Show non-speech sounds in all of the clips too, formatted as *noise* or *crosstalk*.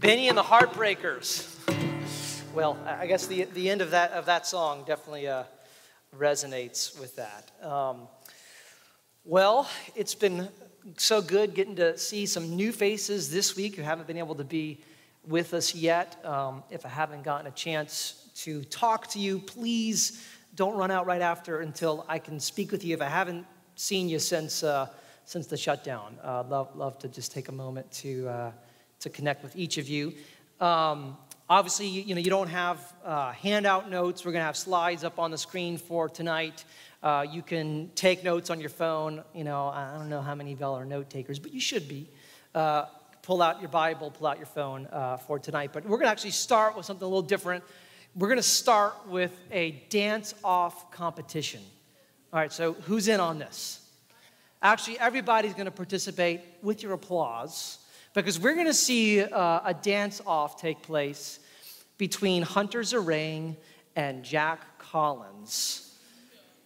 Benny and the Heartbreakers. Well, I guess the, the end of that, of that song definitely uh, resonates with that. Um, well, it's been so good getting to see some new faces this week who haven't been able to be with us yet. Um, if I haven't gotten a chance to talk to you, please don't run out right after until I can speak with you. If I haven't seen you since, uh, since the shutdown, uh, love, love to just take a moment to, uh, to connect with each of you. Um, obviously, you, you, know, you don't have uh, handout notes. We're going to have slides up on the screen for tonight. Uh, you can take notes on your phone. You know, I don't know how many of y'all are note takers, but you should be. Uh, pull out your Bible, pull out your phone for tonight. But we're going to actually start with something a little different we're going to start with a dance off competition. All right, so who's in on this? Actually, everybody's going to participate with your applause because we're going to see uh, a dance off take place between Hunter Zerang and Jack Collins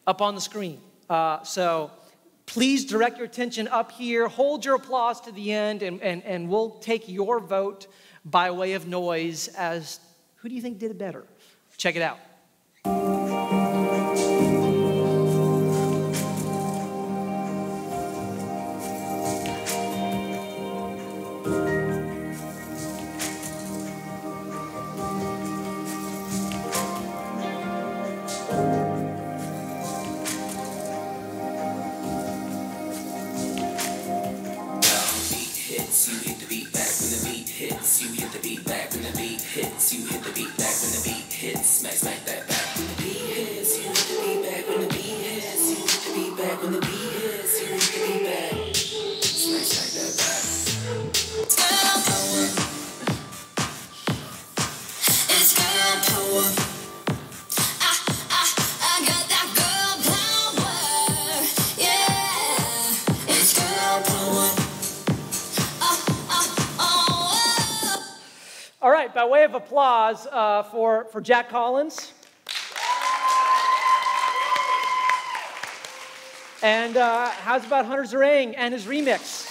up on the screen. Uh, so please direct your attention up here, hold your applause to the end, and, and, and we'll take your vote by way of noise as who do you think did it better? Check it out. Applause uh, for, for Jack Collins. And uh, how's about Hunter Zerang and his remix?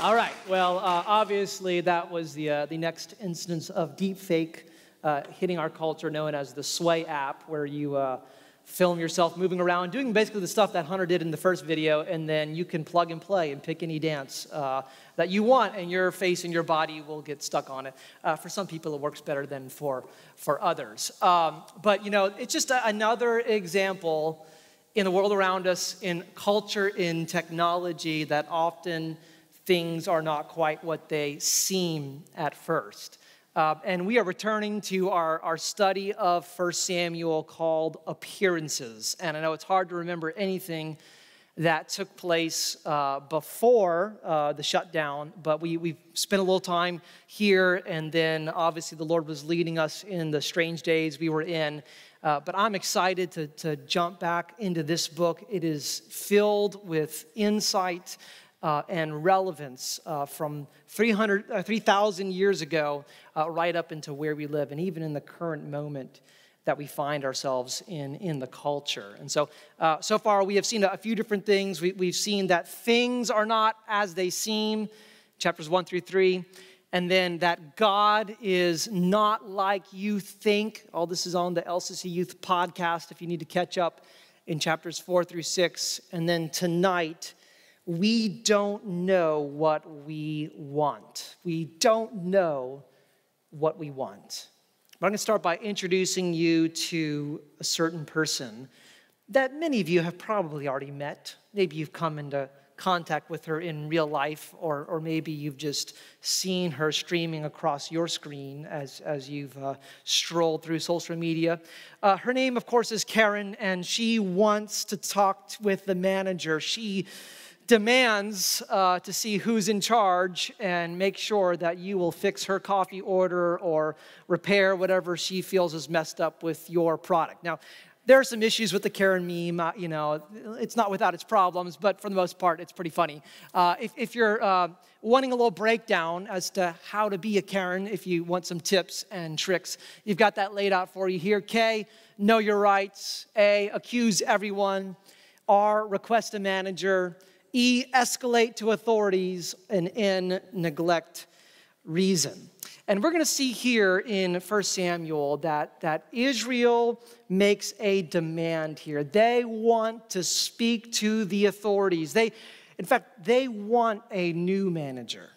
All right, well, uh, obviously, that was the, uh, the next instance of deepfake uh, hitting our culture, known as the Sway app, where you uh, film yourself moving around, doing basically the stuff that Hunter did in the first video, and then you can plug and play and pick any dance uh, that you want, and your face and your body will get stuck on it. Uh, for some people, it works better than for, for others. Um, but, you know, it's just a, another example in the world around us, in culture, in technology, that often things are not quite what they seem at first. Uh, and we are returning to our, our study of 1 Samuel called Appearances. And I know it's hard to remember anything that took place uh, before uh, the shutdown, but we, we spent a little time here, and then obviously the Lord was leading us in the strange days we were in. Uh, but I'm excited to, to jump back into this book. It is filled with insight uh, and relevance uh, from 300, uh, 3,000 years ago uh, right up into where we live, and even in the current moment that we find ourselves in in the culture. And so, uh, so far we have seen a few different things. We, we've seen that things are not as they seem, chapters one through three. And then that God is not like you think. All this is on the LCC Youth podcast if you need to catch up in chapters four through six. And then tonight, we don't know what we want. We don't know what we want. But I'm going to start by introducing you to a certain person that many of you have probably already met. Maybe you've come into contact with her in real life, or, or maybe you've just seen her streaming across your screen as, as you've uh, strolled through social media. Uh, her name, of course, is Karen, and she wants to talk with the manager. She demands uh, to see who's in charge and make sure that you will fix her coffee order or repair whatever she feels is messed up with your product. Now, there are some issues with the Karen meme. Uh, you know, it's not without its problems, but for the most part, it's pretty funny. Uh, if, if, you're uh, wanting a little breakdown as to how to be a Karen, if you want some tips and tricks, you've got that laid out for you here. K, know your rights. A, accuse everyone. R, request a manager E, escalate to authorities, and N, neglect reason. And we're going to see here in 1 Samuel that, that Israel makes a demand here. They want to speak to the authorities. They, in fact, they want a new manager.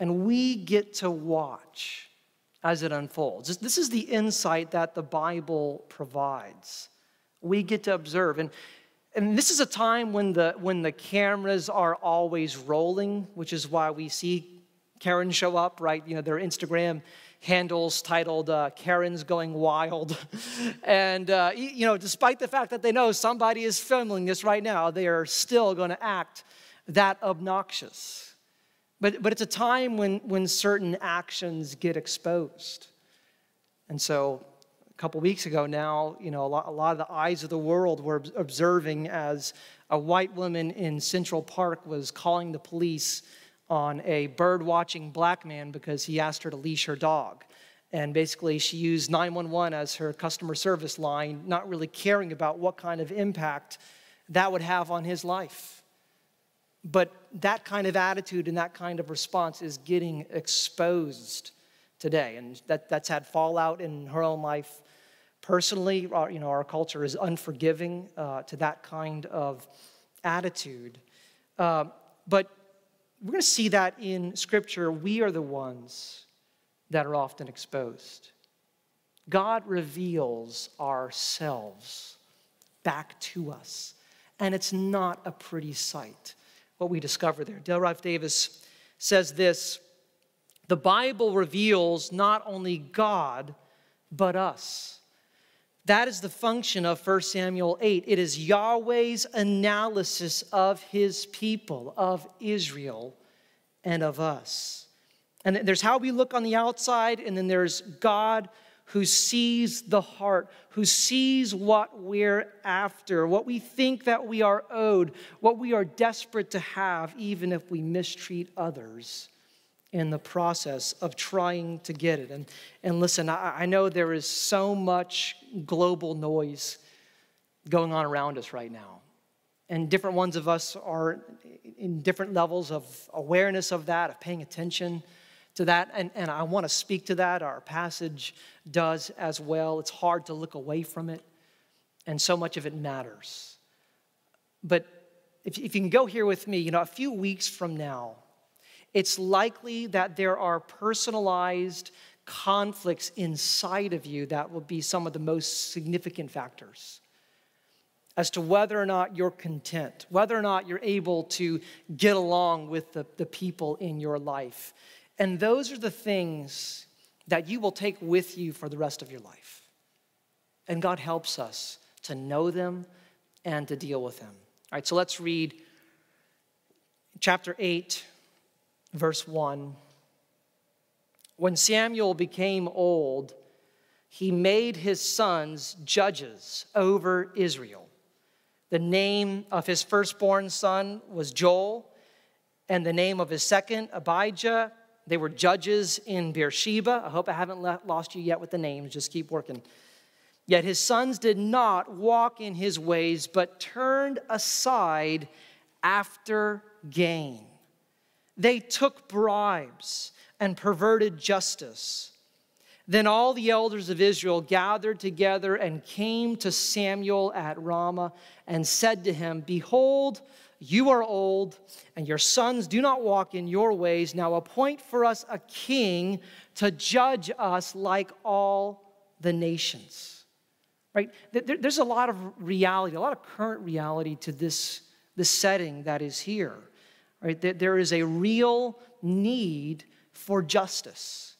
And we get to watch as it unfolds. This is the insight that the Bible provides. We get to observe. And, and this is a time when the, when the cameras are always rolling, which is why we see Karen show up, right? You know, their Instagram handles titled uh, Karen's Going Wild. *laughs* and, uh, you know, despite the fact that they know somebody is filming this right now, they are still going to act that obnoxious. But, but it's a time when, when certain actions get exposed. And so couple weeks ago now, you know, a lot, a lot of the eyes of the world were observing as a white woman in Central Park was calling the police on a bird watching black man because he asked her to leash her dog. And basically, she used 911 as her customer service line, not really caring about what kind of impact that would have on his life. But that kind of attitude and that kind of response is getting exposed today. And that, that's had fallout in her own life personally. Our, you know, our culture is unforgiving uh, to that kind of attitude. Uh, but we're going to see that in Scripture. We are the ones that are often exposed. God reveals ourselves back to us, and it's not a pretty sight what we discover there. Dale Ralph Davis says this The Bible reveals not only God, but us. That is the function of 1 Samuel 8. It is Yahweh's analysis of his people, of Israel, and of us. And there's how we look on the outside, and then there's God who sees the heart, who sees what we're after, what we think that we are owed, what we are desperate to have, even if we mistreat others in the process of trying to get it. And, and listen, I, I know there is so much global noise going on around us right now. And different ones of us are in different levels of awareness of that, of paying attention to that. And, and I want to speak to that. Our passage does as well. It's hard to look away from it, and so much of it matters. But if, if you can go here with me, you know, a few weeks from now, it's likely that there are personalized conflicts inside of you that will be some of the most significant factors as to whether or not you're content, whether or not you're able to get along with the, the people in your life. And those are the things that you will take with you for the rest of your life. And God helps us to know them and to deal with them. All right, so let's read chapter 8, verse 1. When Samuel became old, he made his sons judges over Israel. The name of his firstborn son was Joel, and the name of his second, Abijah. They were judges in Beersheba. I hope I haven't lost you yet with the names, just keep working. Yet his sons did not walk in his ways, but turned aside after gain. They took bribes and perverted justice. Then all the elders of Israel gathered together and came to Samuel at Ramah and said to him, Behold, you are old, and your sons do not walk in your ways. Now appoint for us a king to judge us like all the nations. Right? There's a lot of reality, a lot of current reality to this, this setting that is here right? There is a real need for justice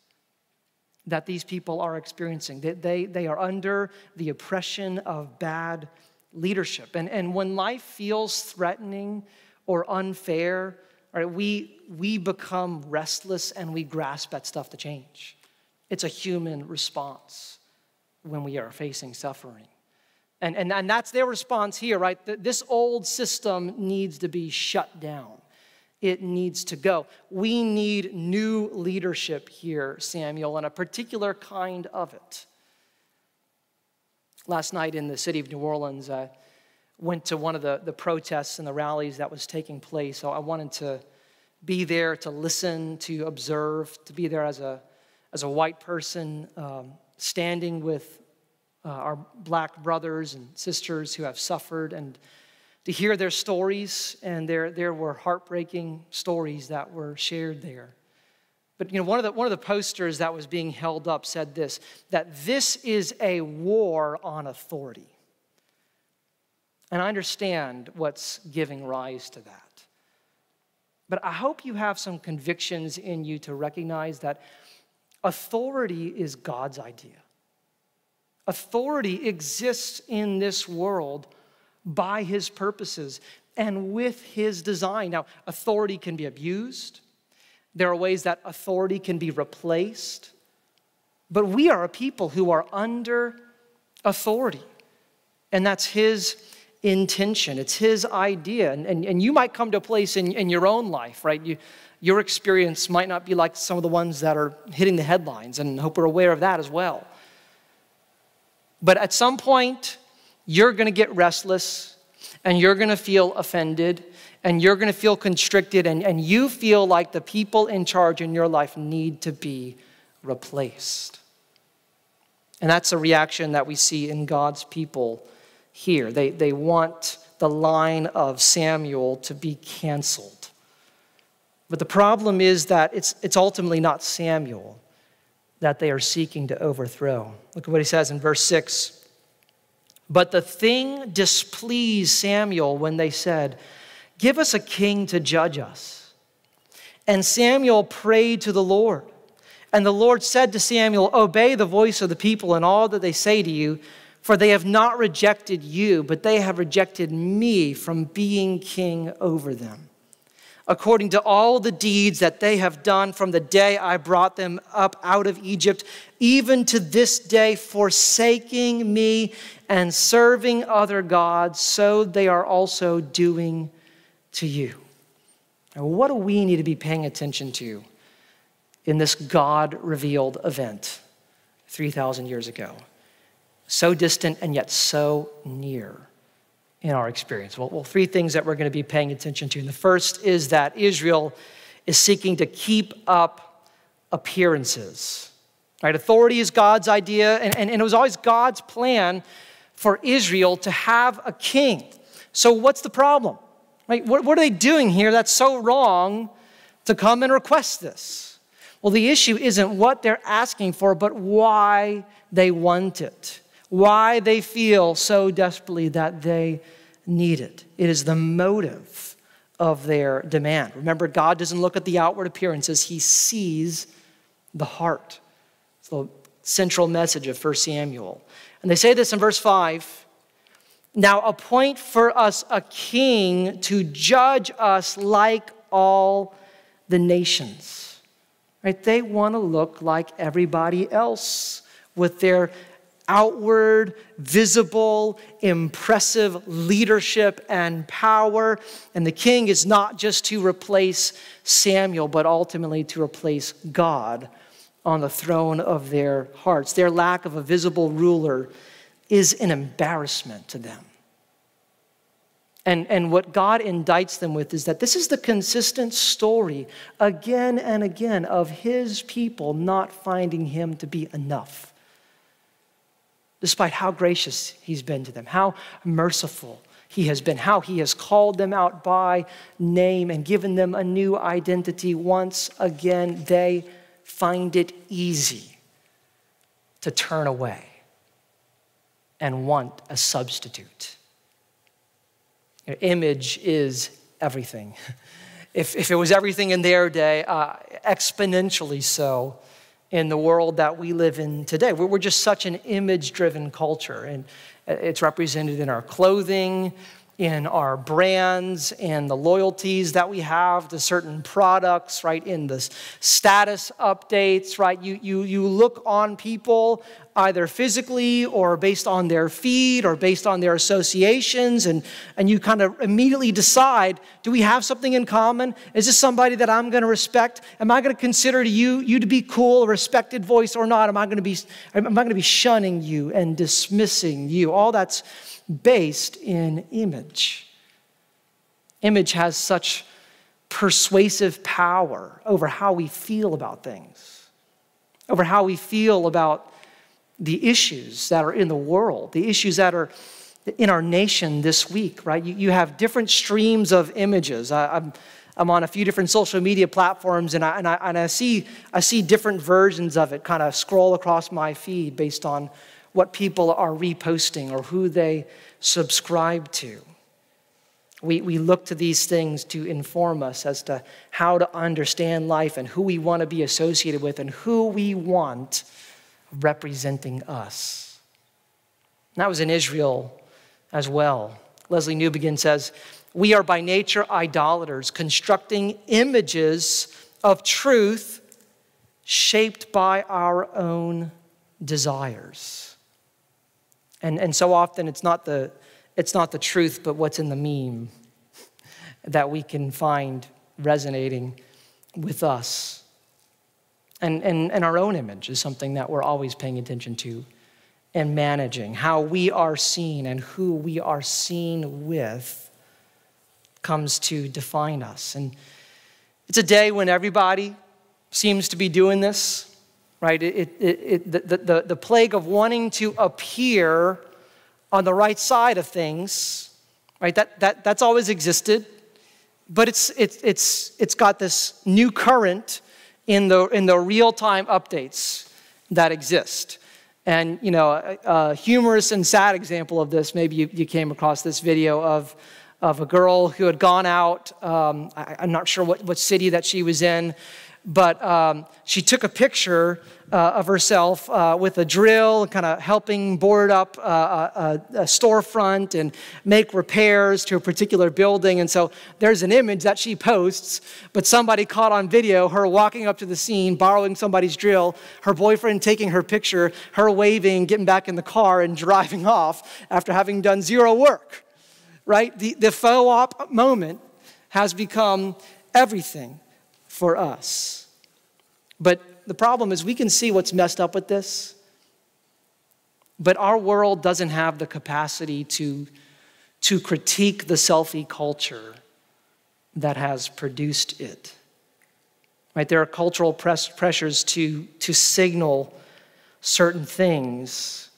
that these people are experiencing. They, they, they are under the oppression of bad leadership. And, and when life feels threatening or unfair, right, we, we become restless and we grasp at stuff to change. It's a human response when we are facing suffering. And, and, and that's their response here, right? This old system needs to be shut down it needs to go. We need new leadership here, Samuel, and a particular kind of it. Last night in the city of New Orleans, I went to one of the, the protests and the rallies that was taking place. So I wanted to be there to listen, to observe, to be there as a, as a white person, um, standing with uh, our black brothers and sisters who have suffered and to hear their stories. And there, there were heartbreaking stories that were shared there. But you know, one of, the, one of the posters that was being held up said this that this is a war on authority. And I understand what's giving rise to that. But I hope you have some convictions in you to recognize that authority is God's idea. Authority exists in this world by his purposes and with his design. Now, authority can be abused, there are ways that authority can be replaced, but we are a people who are under authority, and that's his intention, it's his idea. And, and, and you might come to a place in, in your own life, right? You, your experience might not be like some of the ones that are hitting the headlines, and I hope we're aware of that as well. But at some point, you're going to get restless and you're going to feel offended and you're going to feel constricted and, and you feel like the people in charge in your life need to be replaced. And that's a reaction that we see in God's people here. They, they want the line of Samuel to be canceled. But the problem is that it's, it's ultimately not Samuel that they are seeking to overthrow. Look at what he says in verse 6. But the thing displeased Samuel when they said, Give us a king to judge us. And Samuel prayed to the Lord. And the Lord said to Samuel, Obey the voice of the people and all that they say to you, for they have not rejected you, but they have rejected me from being king over them according to all the deeds that they have done from the day I brought them up out of Egypt, even to this day, forsaking me and serving other gods, so they are also doing to you. Now, what do we need to be paying attention to in this God revealed event 3,000 years ago? So distant and yet so near in our experience? Well, well, three things that we're going to be paying attention to. And the first is that Israel is seeking to keep up appearances. Right? Authority is God's idea, and, and, and it was always God's plan for Israel to have a king. So, what's the problem? Right? What, what are they doing here that's so wrong to come and request this? Well, the issue isn't what they're asking for, but why they want it why they feel so desperately that they need it. It is the motive of their demand. Remember, God doesn't look at the outward appearances, He sees the heart. It's the central message of 1 Samuel. And they say this in verse 5 Now appoint for us a king to judge us like all the nations. Right? They want to look like everybody else with their outward, visible, impressive leadership and power. And the king is not just to replace Samuel, but ultimately to replace God on the throne of their hearts. Their lack of a visible ruler is an embarrassment to them. And, and what God indicts them with is that this is the consistent story again and again of his people not finding him to be enough despite how gracious he's been to them, how merciful he has been, how he has called them out by name and given them a new identity. Once again, they find it easy to turn away and want a substitute. Your image is everything. *laughs* If, if it was everything in their day, uh, exponentially so in the world that we live in today. We're just such an image driven culture, and it's represented in our clothing, in our brands, and the loyalties that we have to certain products, right? In the status updates, right? You, you, you look on people either physically or based on their feed or based on their associations. And, and you kind of immediately decide do we have something in common? Is this somebody that I'm going to respect? Am I going to consider you, you to be cool, a respected voice or not? Am I going to be, am I going to be shunning you and dismissing you? All that's based in image. Image has such persuasive power over how we feel about things, over how we feel about the issues that are in the world, the issues that are in our nation this week, right? You, you have different streams of images. I, I'm, I'm on a few different social media platforms and I, and I, and I, see, I see different versions of it kind of scroll across my feed based on what people are reposting or who they subscribe to. We, we look to these things to inform us as to how to understand life and who we want to be associated with and who we want representing us. And that was in Israel as well. Lesslie Newbigin says, We are by nature idolaters, constructing images of truth shaped by our own desires. And, and so often it's not the it's not the truth, but what's in the meme that we can find resonating with us. And, and, and our own image is something that we're always paying attention to and managing. How we are seen and who we are seen with comes to define us. And it's a day when everybody seems to be doing this, right? It, it, it, the, the, the plague of wanting to appear on the right side of things, right? That, that, that's always existed, but it's, it's, it's, it's got this new current in the, in the real time updates that exist. And, you know, a, a, humorous and sad example of this, maybe you, you came across this video of, of a girl who had gone out, um, I, am not sure what, what city that she was in, but um, she took a picture uh, of herself uh, with a drill, kind of helping board up uh, a, a, storefront and make repairs to a particular building. And so there's an image that she posts, but somebody caught on video her walking up to the scene, borrowing somebody's drill, her boyfriend taking her picture, her waving, getting back in the car, and driving off after having done zero work. Right? The, the faux op moment has become everything for us. But the problem is we can see what's messed up with this, but our world doesn't have the capacity to, to critique the selfie culture that has produced it. Right? There are cultural press, pressures to, to signal certain things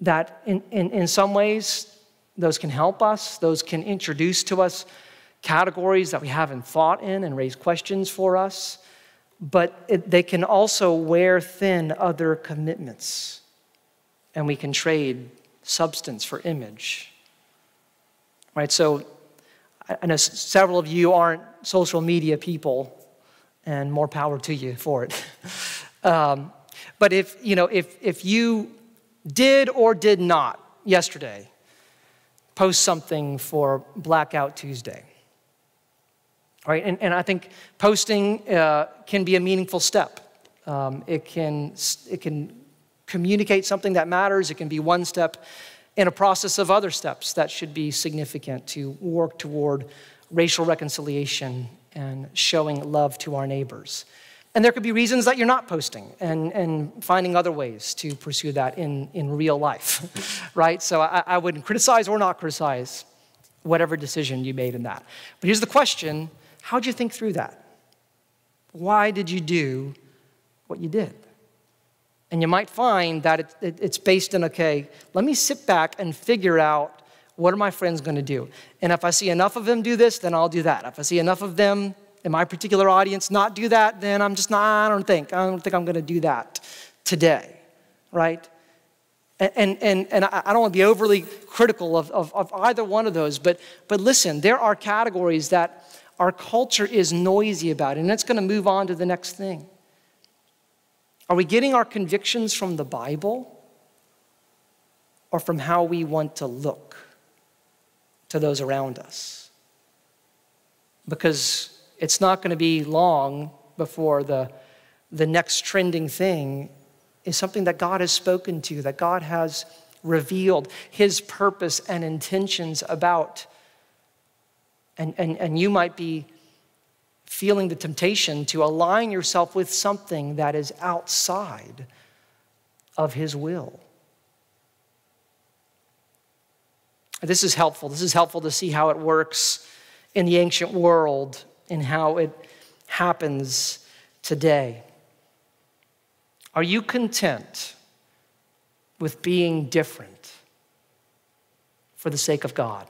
that, in, in, in some ways, those can help us, those can introduce to us categories that we haven't thought in and raise questions for us but it, they can also wear thin other commitments. And we can trade substance for image. Right? So I know several of you aren't social media people, and more power to you for it. *laughs* um, but if, you know, if, if you did or did not yesterday post something for Blackout Tuesday, Right? And, and I think posting uh, can be a meaningful step. Um, it, can, it can communicate something that matters. It can be one step in a process of other steps that should be significant to work toward racial reconciliation and showing love to our neighbors. And there could be reasons that you're not posting and, and finding other ways to pursue that in, in real life, *laughs* right? So I, I wouldn't criticize or not criticize whatever decision you made in that. But here's the question How'd you think through that? Why did you do what you did? And you might find that it, it, it's based in, okay, let me sit back and figure out what are my friends going to do? And if I see enough of them do this, then I'll do that. If I see enough of them in my particular audience not do that, then I'm just not, I don't think, I don't think I'm going to do that today, right? And, and, and I don't want to be overly critical of, of, of either one of those, but, but listen, there are categories that our culture is noisy about, it, and it's going to move on to the next thing. Are we getting our convictions from the Bible or from how we want to look to those around us? Because it's not going to be long before the, the next trending thing is something that God has spoken to, that God has revealed his purpose and intentions about. And, and, and you might be feeling the temptation to align yourself with something that is outside of his will. This is helpful. This is helpful to see how it works in the ancient world and how it happens today. Are you content with being different for the sake of God?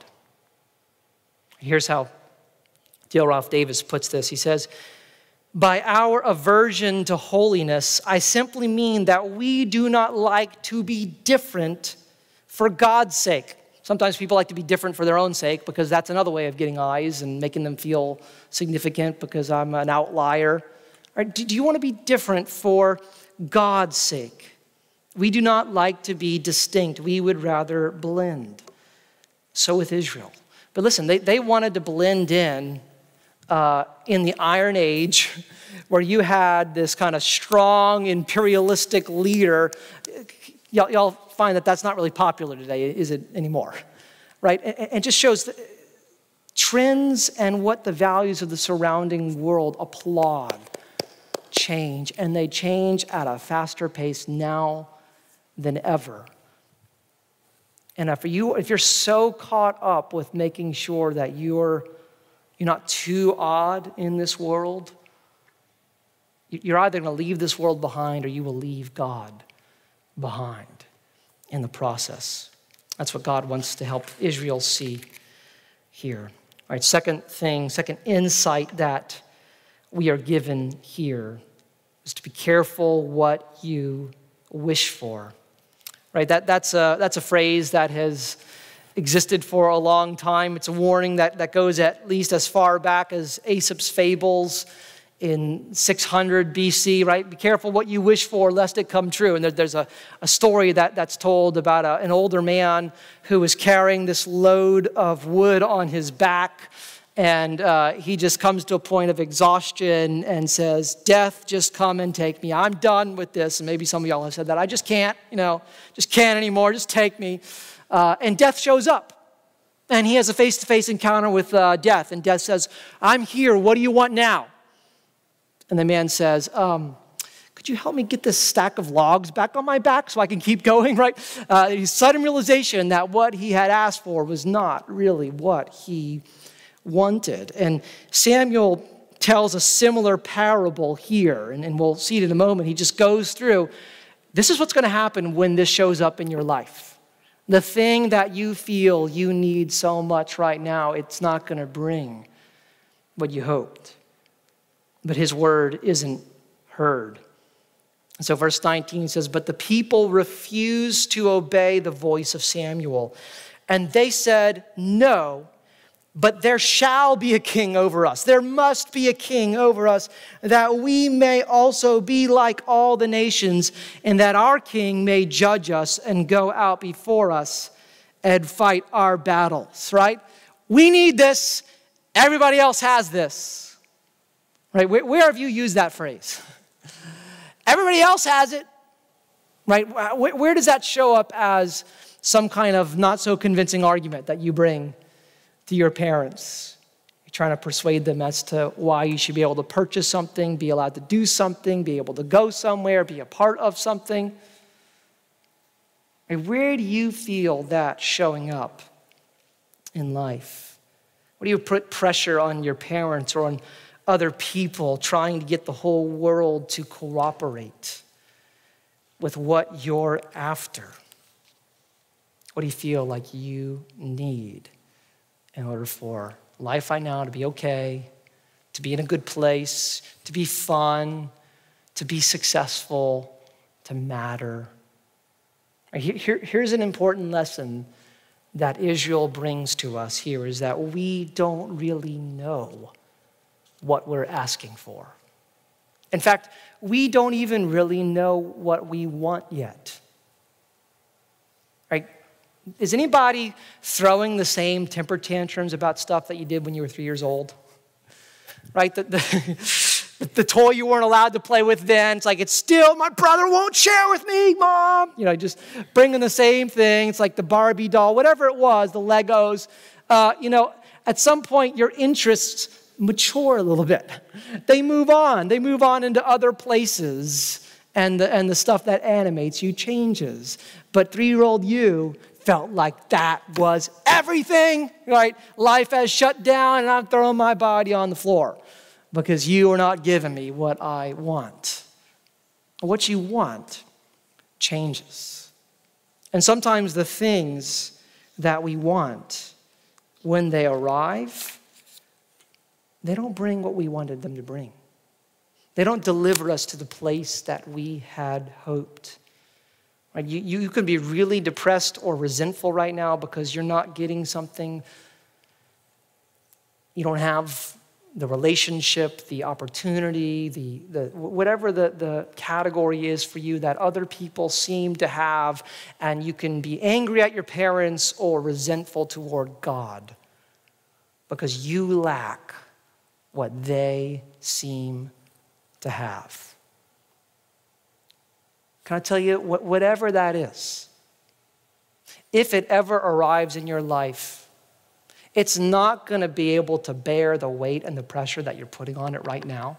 Here's how Dale Ralph Davis puts this. He says, by our aversion to holiness, I simply mean that we do not like to be different for God's sake. Sometimes people like to be different for their own sake because that's another way of getting eyes and making them feel significant because I'm an outlier. Right, do you want to be different for God's sake? We do not like to be distinct. We would rather blend. So with Israel. But listen, they, they wanted to blend in uh, in the Iron Age, *laughs* where you had this kind of strong imperialistic leader. Y'all, y'all find that that's not really popular today, is it anymore? Right? And, just shows trends and what the values of the surrounding world applaud change, and they change at a faster pace now than ever. And if, you, if you're so caught up with making sure that you're, you're not too odd in this world, you're either going to leave this world behind or you will leave God behind in the process. That's what God wants to help Israel see here. All right, second thing, second insight that we are given here is to be careful what you wish for. Right? That, that's, a, that's a phrase that has existed for a long time. It's a warning that, that goes at least as far back as Aesop's fables in 600 BC, right? Be careful what you wish for, lest it come true. And there, there's a, a story that, that's told about a, an older man who was carrying this load of wood on his back. And uh, he just comes to a point of exhaustion and says, Death, just come and take me. I'm done with this. And maybe some of y'all have said that. I just can't, you know, just can't anymore. Just take me. Uh, and death shows up. And he has a face to face encounter with uh, death. And death says, I'm here. What do you want now? And the man says, um, Could you help me get this stack of logs back on my back so I can keep *laughs* going, right? Uh, sudden realization that what he had asked for was not really what he wanted. And Samuel tells a similar parable here, and, and we'll see it in a moment. He just goes through this is what's going to happen when this shows up in your life. The thing that you feel you need so much right now, it's not going to bring what you hoped but his word isn't heard. So, verse 19 says, But the people refused to obey the voice of Samuel. And they said, No, but there shall be a king over us. There must be a king over us, that we may also be like all the nations, and that our king may judge us and go out before us and fight our battles, right? We need this. Everybody else has this. Right? Where, have you used that phrase? *laughs* Everybody else has it. Right? Where does that show up as some kind of not so convincing argument that you bring to your parents? You're trying to persuade them as to why you should be able to purchase something, be allowed to do something, be able to go somewhere, be a part of something. And where do you feel that showing up in life? What do you put pressure on your parents or on other people, trying to get the whole world to cooperate with what you're after. What do you feel like you need in order for life right now to be okay, to be in a good place, to be fun, to be successful, to matter? Here, here's an important lesson that Israel brings to us here is that we don't really know what we're asking for. In fact, we don't even really know what we want yet. Right? Is anybody throwing the same temper tantrums about stuff that you did when you were three years old? Right? The, the, *laughs* the toy you weren't allowed to play with then. It's like, it's still, my brother won't share with me, mom. You know, just bringing the same thing. It's like the Barbie doll, whatever it was, the Legos. Uh, you know, at some point, your interests mature a little bit. They move on, they move on into other places, and the, and the stuff that animates you changes. But three year old you felt like that was everything, right? Life has shut down, and I'm throwing my body on the floor because you are not giving me what I want. What you want changes. And sometimes the things that we want, when they arrive, they don't bring what we wanted them to bring. They don't deliver us to the place that we had hoped. Right? You, you can be really depressed or resentful right now because you're not getting something. You don't have the relationship, the opportunity, the, the, whatever the, the category is for you that other people seem to have, and you can be angry at your parents or resentful toward God because you lack what they seem to have. Can I tell you, whatever that is, if it ever arrives in your life, it's not going to be able to bear the weight and the pressure that you're putting on it right now.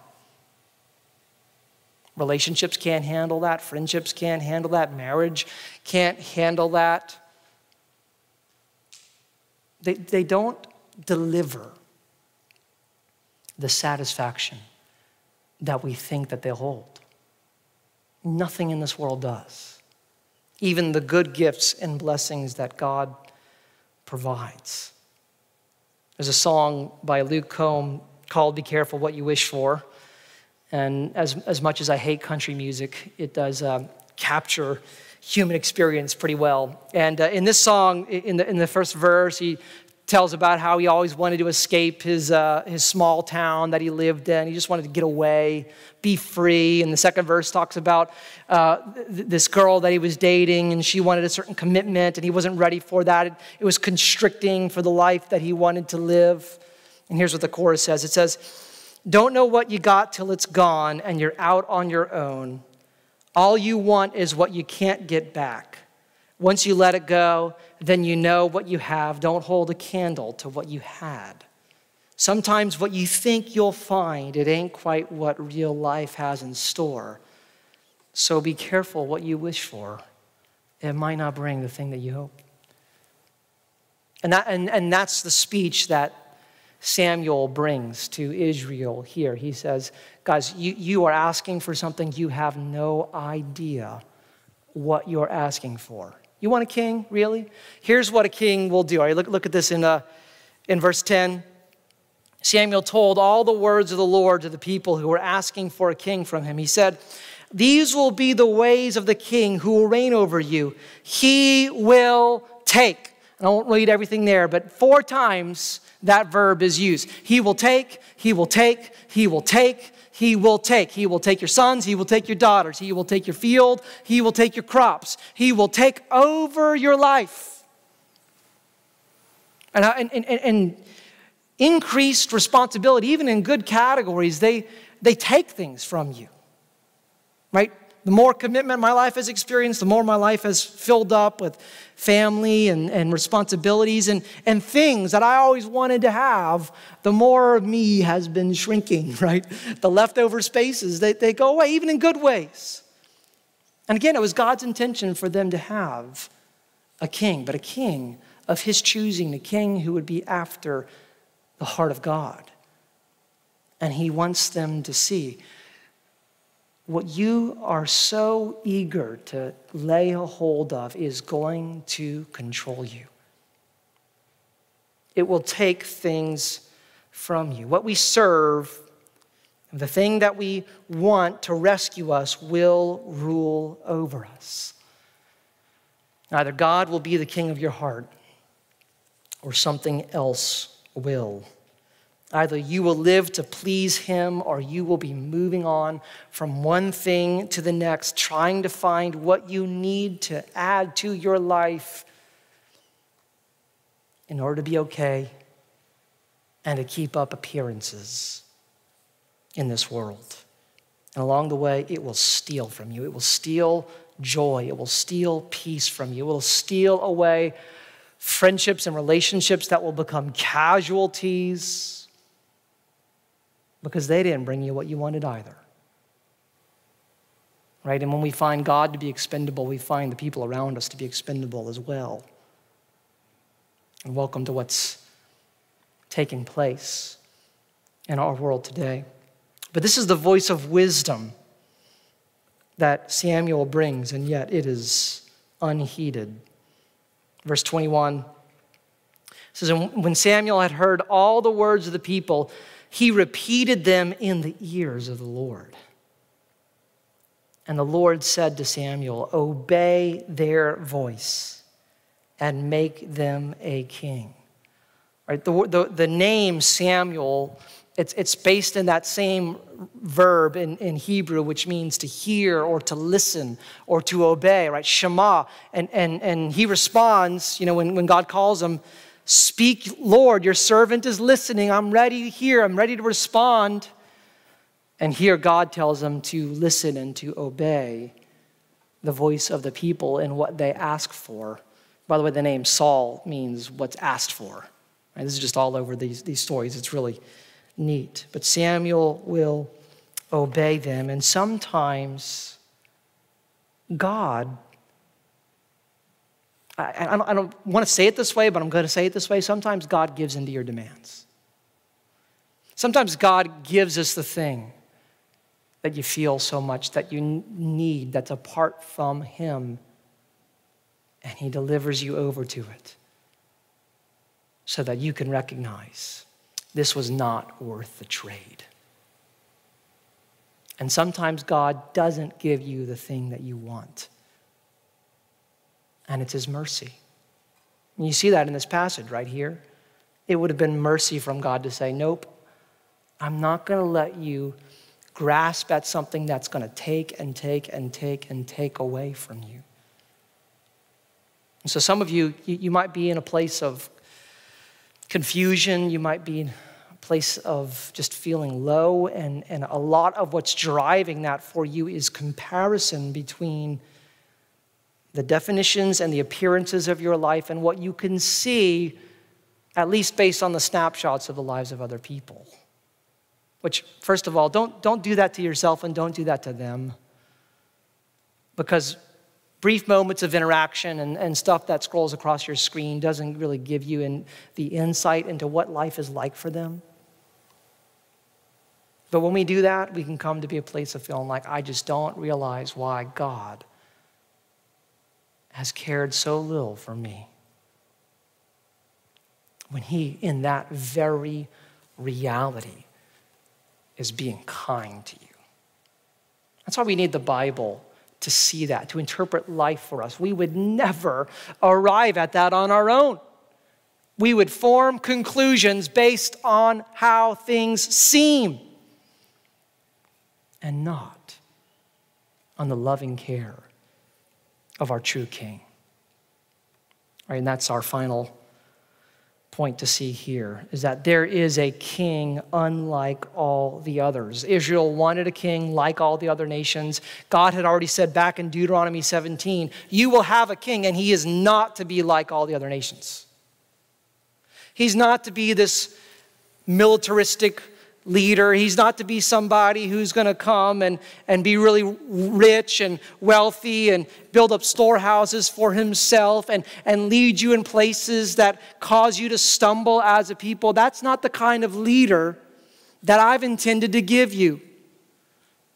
Relationships can't handle that, friendships can't handle that, marriage can't handle that. They, they don't deliver the satisfaction that we think that they'll hold. Nothing in this world does. Even the good gifts and blessings that God provides. There's a song by Luke Combs called Be Careful What You Wish For. And as, as much as I hate country music, it does um, capture human experience pretty well. And uh, in this song, in the, in the first verse, he tells about how he always wanted to escape his, uh, his small town that he lived in. He just wanted to get away, be free. And the second verse talks about uh, th- this girl that he was dating, and she wanted a certain commitment, and he wasn't ready for that. It, it was constricting for the life that he wanted to live. And here's what the chorus says it says, Don't know what you got till it's gone, and you're out on your own. All you want is what you can't get back. Once you let it go, then you know what you have. Don't hold a candle to what you had. Sometimes what you think you'll find, it ain't quite what real life has in store. So be careful what you wish for. It might not bring the thing that you hope. And, that, and, and that's the speech that Samuel brings to Israel here. He says, Guys, you, you are asking for something you have no idea what you're asking for. You want a king, really? Here's what a king will do. All right, look, look at this in, uh, in verse 10. Samuel told all the words of the Lord to the people who were asking for a king from him. He said, These will be the ways of the king who will reign over you. He will take. And I won't read everything there, but four times that verb is used. He will take, he will take, he will take, he will take. He will take your sons, He will take your daughters, He will take your field, He will take your crops, He will take over your life. And, and, and, and increased responsibility, even in good categories, they, they take things from you, right? The more commitment my life has experienced, the more my life has filled up with family and, and responsibilities and, and things that I always wanted to have, the more of me has been shrinking, *laughs* right? The leftover spaces, they, they go away, even in good ways. And again, it was God's intention for them to have a king, but a king of his choosing, a king who would be after the heart of God. And he wants them to see what you are so eager to lay a hold of is going to control you. It will take things from you. What we serve, the thing that we want to rescue us, will rule over us. Either God will be the king of your heart or something else will. Either you will live to please Him or you will be moving on from one thing to the next, trying to find what you need to add to your life in order to be okay and to keep up appearances. in this world. And along the way, it will steal from you. It will steal joy. It will steal peace from you. It will steal away friendships and relationships that will become casualties because they didn't bring you what you wanted either. Right? And when we find God to be expendable, we find the people around us to be expendable as well. And welcome to what's taking place in our world today. But this is the voice of wisdom that Samuel brings, and yet it is unheeded. Verse 21 says, when Samuel had heard all the words of the people, he repeated them in the ears of the Lord. And the Lord said to Samuel, Obey their voice and make them a king. Right? The, the, the name Samuel, it's, it's based in that same verb in, in Hebrew, which means to hear or to listen or to obey, right? Shema. And, and, and he responds, you know, when, when God calls him, Speak, Lord, your servant is listening. I'm ready to hear, I'm ready to respond. And here God tells him to listen and to obey the voice of the people in what they ask for. By the way, the name Saul means what's asked for. Right? This is just all over these, these stories. It's really neat. But Samuel will obey them. And sometimes God, I, I, don't, I don't want to say it this way, but I'm going to say it this way. Sometimes God gives into your demands. Sometimes God gives us the thing that you feel so much that you need that's apart from Him, and He delivers you over to it so that you can recognize this was not worth the trade. And sometimes God doesn't give you the thing that you want, and it's His mercy. And you see that in this passage right here. It would have been mercy from God to say, Nope, I'm not going to let you grasp at something that's going to take and take and take and take away from you. And so, some of you, you, might be in a place of confusion, you might be in a place of just feeling low, and, and a lot of what's driving that for you is comparison between the definitions and the appearances of your life and what you can see, at least based on the snapshots of the lives of other people. Which, first of all, don't, don't do that to yourself and don't do that to them. Because brief moments of interaction and, and stuff that scrolls across your screen doesn't really give you in, the insight into what life is like for them. But when we do that, we can come to be a place of feeling like, I just don't realize why God has cared so little for me. When He, in that very reality, is being kind to you. That's why we need the Bible to see that, to interpret life for us. We would never arrive at that on our own. We would form conclusions based on how things seem and not on the loving care of our true King. Right, and that's our final point to see here is that there is a king unlike all the others. Israel wanted a king like all the other nations. God had already said back in Deuteronomy 17, You will have a king, and he is not to be like all the other nations. He's not to be this militaristic leader. He's not to be somebody who's going to come and, and be really rich and wealthy and build up storehouses for himself and, and lead you in places that cause you to stumble as a people. That's not the kind of leader that I've intended to give you.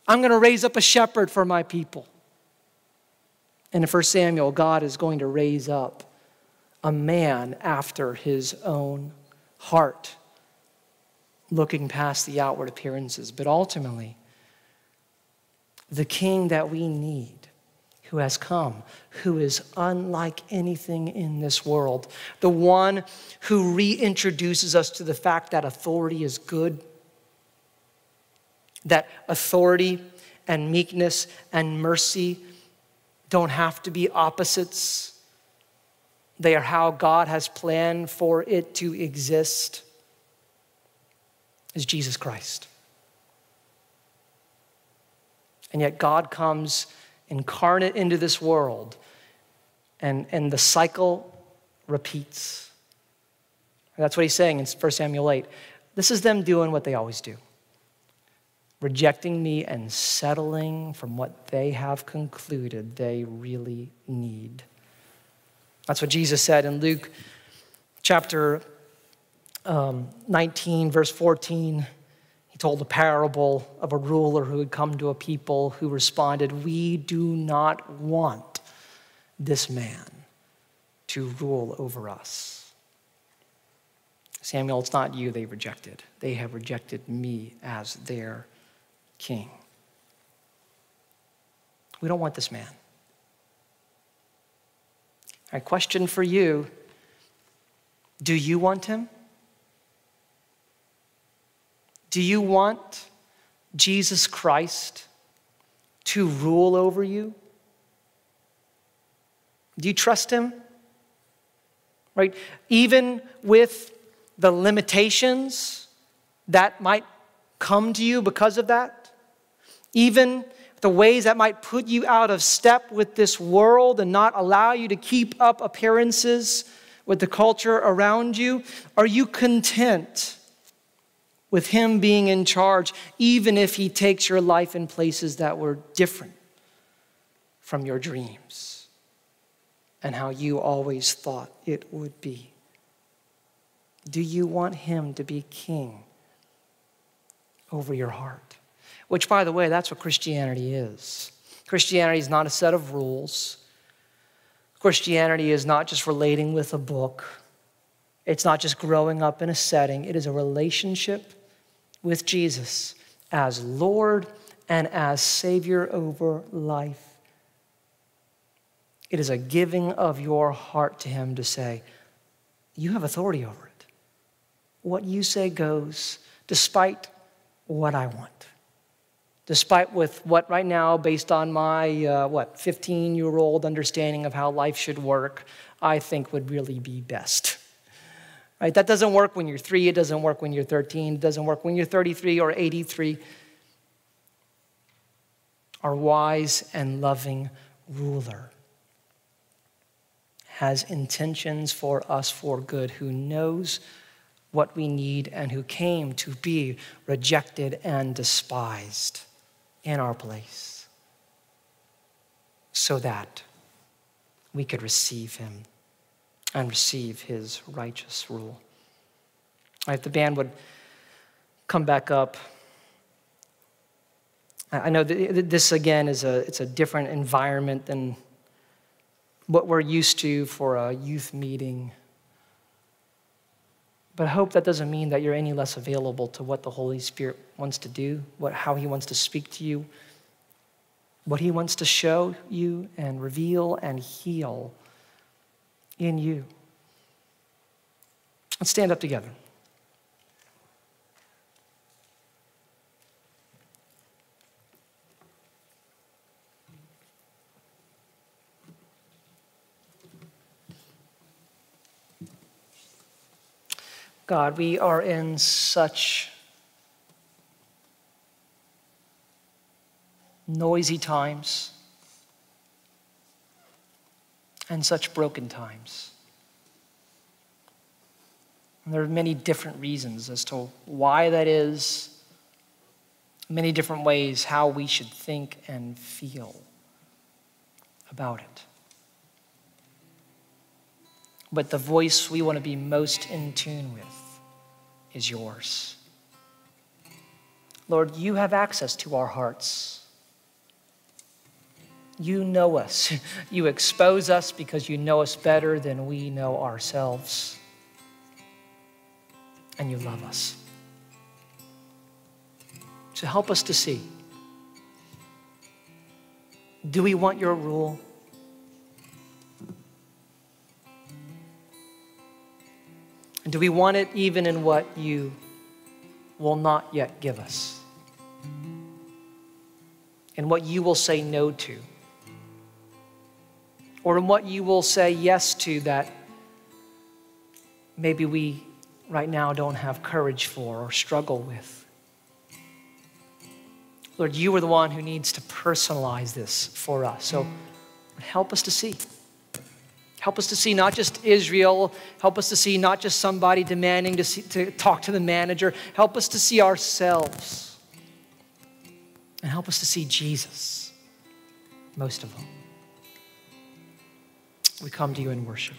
I'm going to raise up a shepherd for my people. And in 1 Samuel, God is going to raise up a man after his own heart looking past the outward appearances, but ultimately, the king that we need who has come, who is unlike anything in this world, the one who reintroduces us to the fact that authority is good, that authority and meekness and mercy don't have to be opposites. They are how God has planned for it to exist is Jesus Christ. And yet God comes incarnate into this world, and, and the cycle repeats. And that's what he's saying in 1 Samuel 8. This is them doing what they always do rejecting me and settling from what they have concluded they really need. That's what Jesus said in Luke chapter um, 19, verse 14. He told a parable of a ruler who had come to a people who responded, We do not want this man to rule over us. Samuel, it's not you they rejected. They have rejected me as their king. We don't want this man. A question for you Do you want him? Do you want Jesus Christ to rule over you? Do you trust him? Right? Even with the limitations that might come to you because of that, even the ways that might put you out of step with this world and not allow you to keep up appearances with the culture around you? Are you content with Him being in charge, even if He takes your life in places that were different from your dreams and how you always thought it would be? Do you want Him to be king over your heart? Which, by the way, that's what Christianity is. Christianity is not a set of rules. Christianity is not just relating with a book. It's not just growing up in a setting. It is a relationship with Jesus as Lord and as Savior over life. It is a giving of your heart to Him to say, You have authority over it. What you say goes, despite what I want despite with what right now, based on my, uh, what, 15 year old understanding of how life should work, I think would really be best. Right? That doesn't work when you're three, it doesn't work when you're 13, it doesn't work when you're 33 or 83. Our wise and loving ruler has intentions for us for good, who knows what we need and who came to be rejected and despised in our place so that we could receive him and receive his righteous rule. If the band would come back up. I know this again is a it's a different environment than what we're used to for a youth meeting. But I hope that doesn't mean that you're any less available to what the Holy Spirit wants to do, what, how He wants to speak to you, what He wants to show you and reveal and heal in you. Let's stand up together. God, we are in such noisy times and such broken times. And there are many different reasons as to why that is, many different ways how we should think and feel about it but the voice we want to be most in tune with is yours. Lord, you have access to our hearts. You know us. *laughs* You expose us because you know us better than we know ourselves. And you love us. So help us to see. Do we want your rule? And do we want it even in what you will not yet give us? And what you will say no to? Or in what you will say yes to that maybe we right now don't have courage for or struggle with? Lord, you are the one who needs to personalize this for us. So help us to see. Help us to see not just Israel. Help us to see not just somebody demanding to, see, to talk to the manager. Help us to see ourselves. And help us to see Jesus most of all. We come to you in worship.